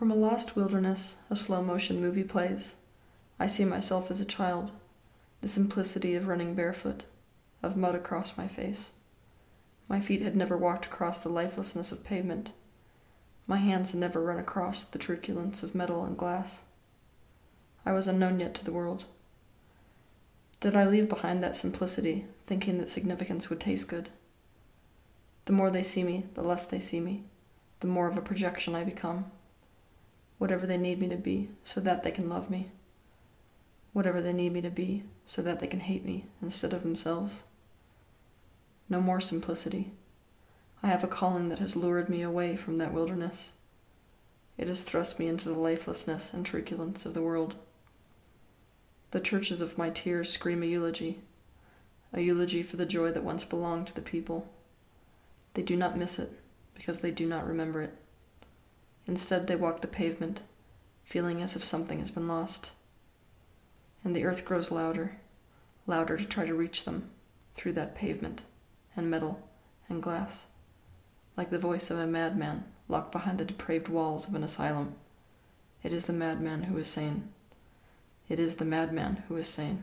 From a lost wilderness, a slow motion movie plays. I see myself as a child, the simplicity of running barefoot, of mud across my face. My feet had never walked across the lifelessness of pavement. My hands had never run across the truculence of metal and glass. I was unknown yet to the world. Did I leave behind that simplicity, thinking that significance would taste good? The more they see me, the less they see me, the more of a projection I become whatever they need me to be so that they can love me, whatever they need me to be so that they can hate me instead of themselves. No more simplicity. I have a calling that has lured me away from that wilderness. It has thrust me into the lifelessness and truculence of the world. The churches of my tears scream a eulogy, a eulogy for the joy that once belonged to the people. They do not miss it because they do not remember it. Instead, they walk the pavement, feeling as if something has been lost. And the earth grows louder, louder to try to reach them through that pavement and metal and glass, like the voice of a madman locked behind the depraved walls of an asylum. It is the madman who is sane. It is the madman who is sane.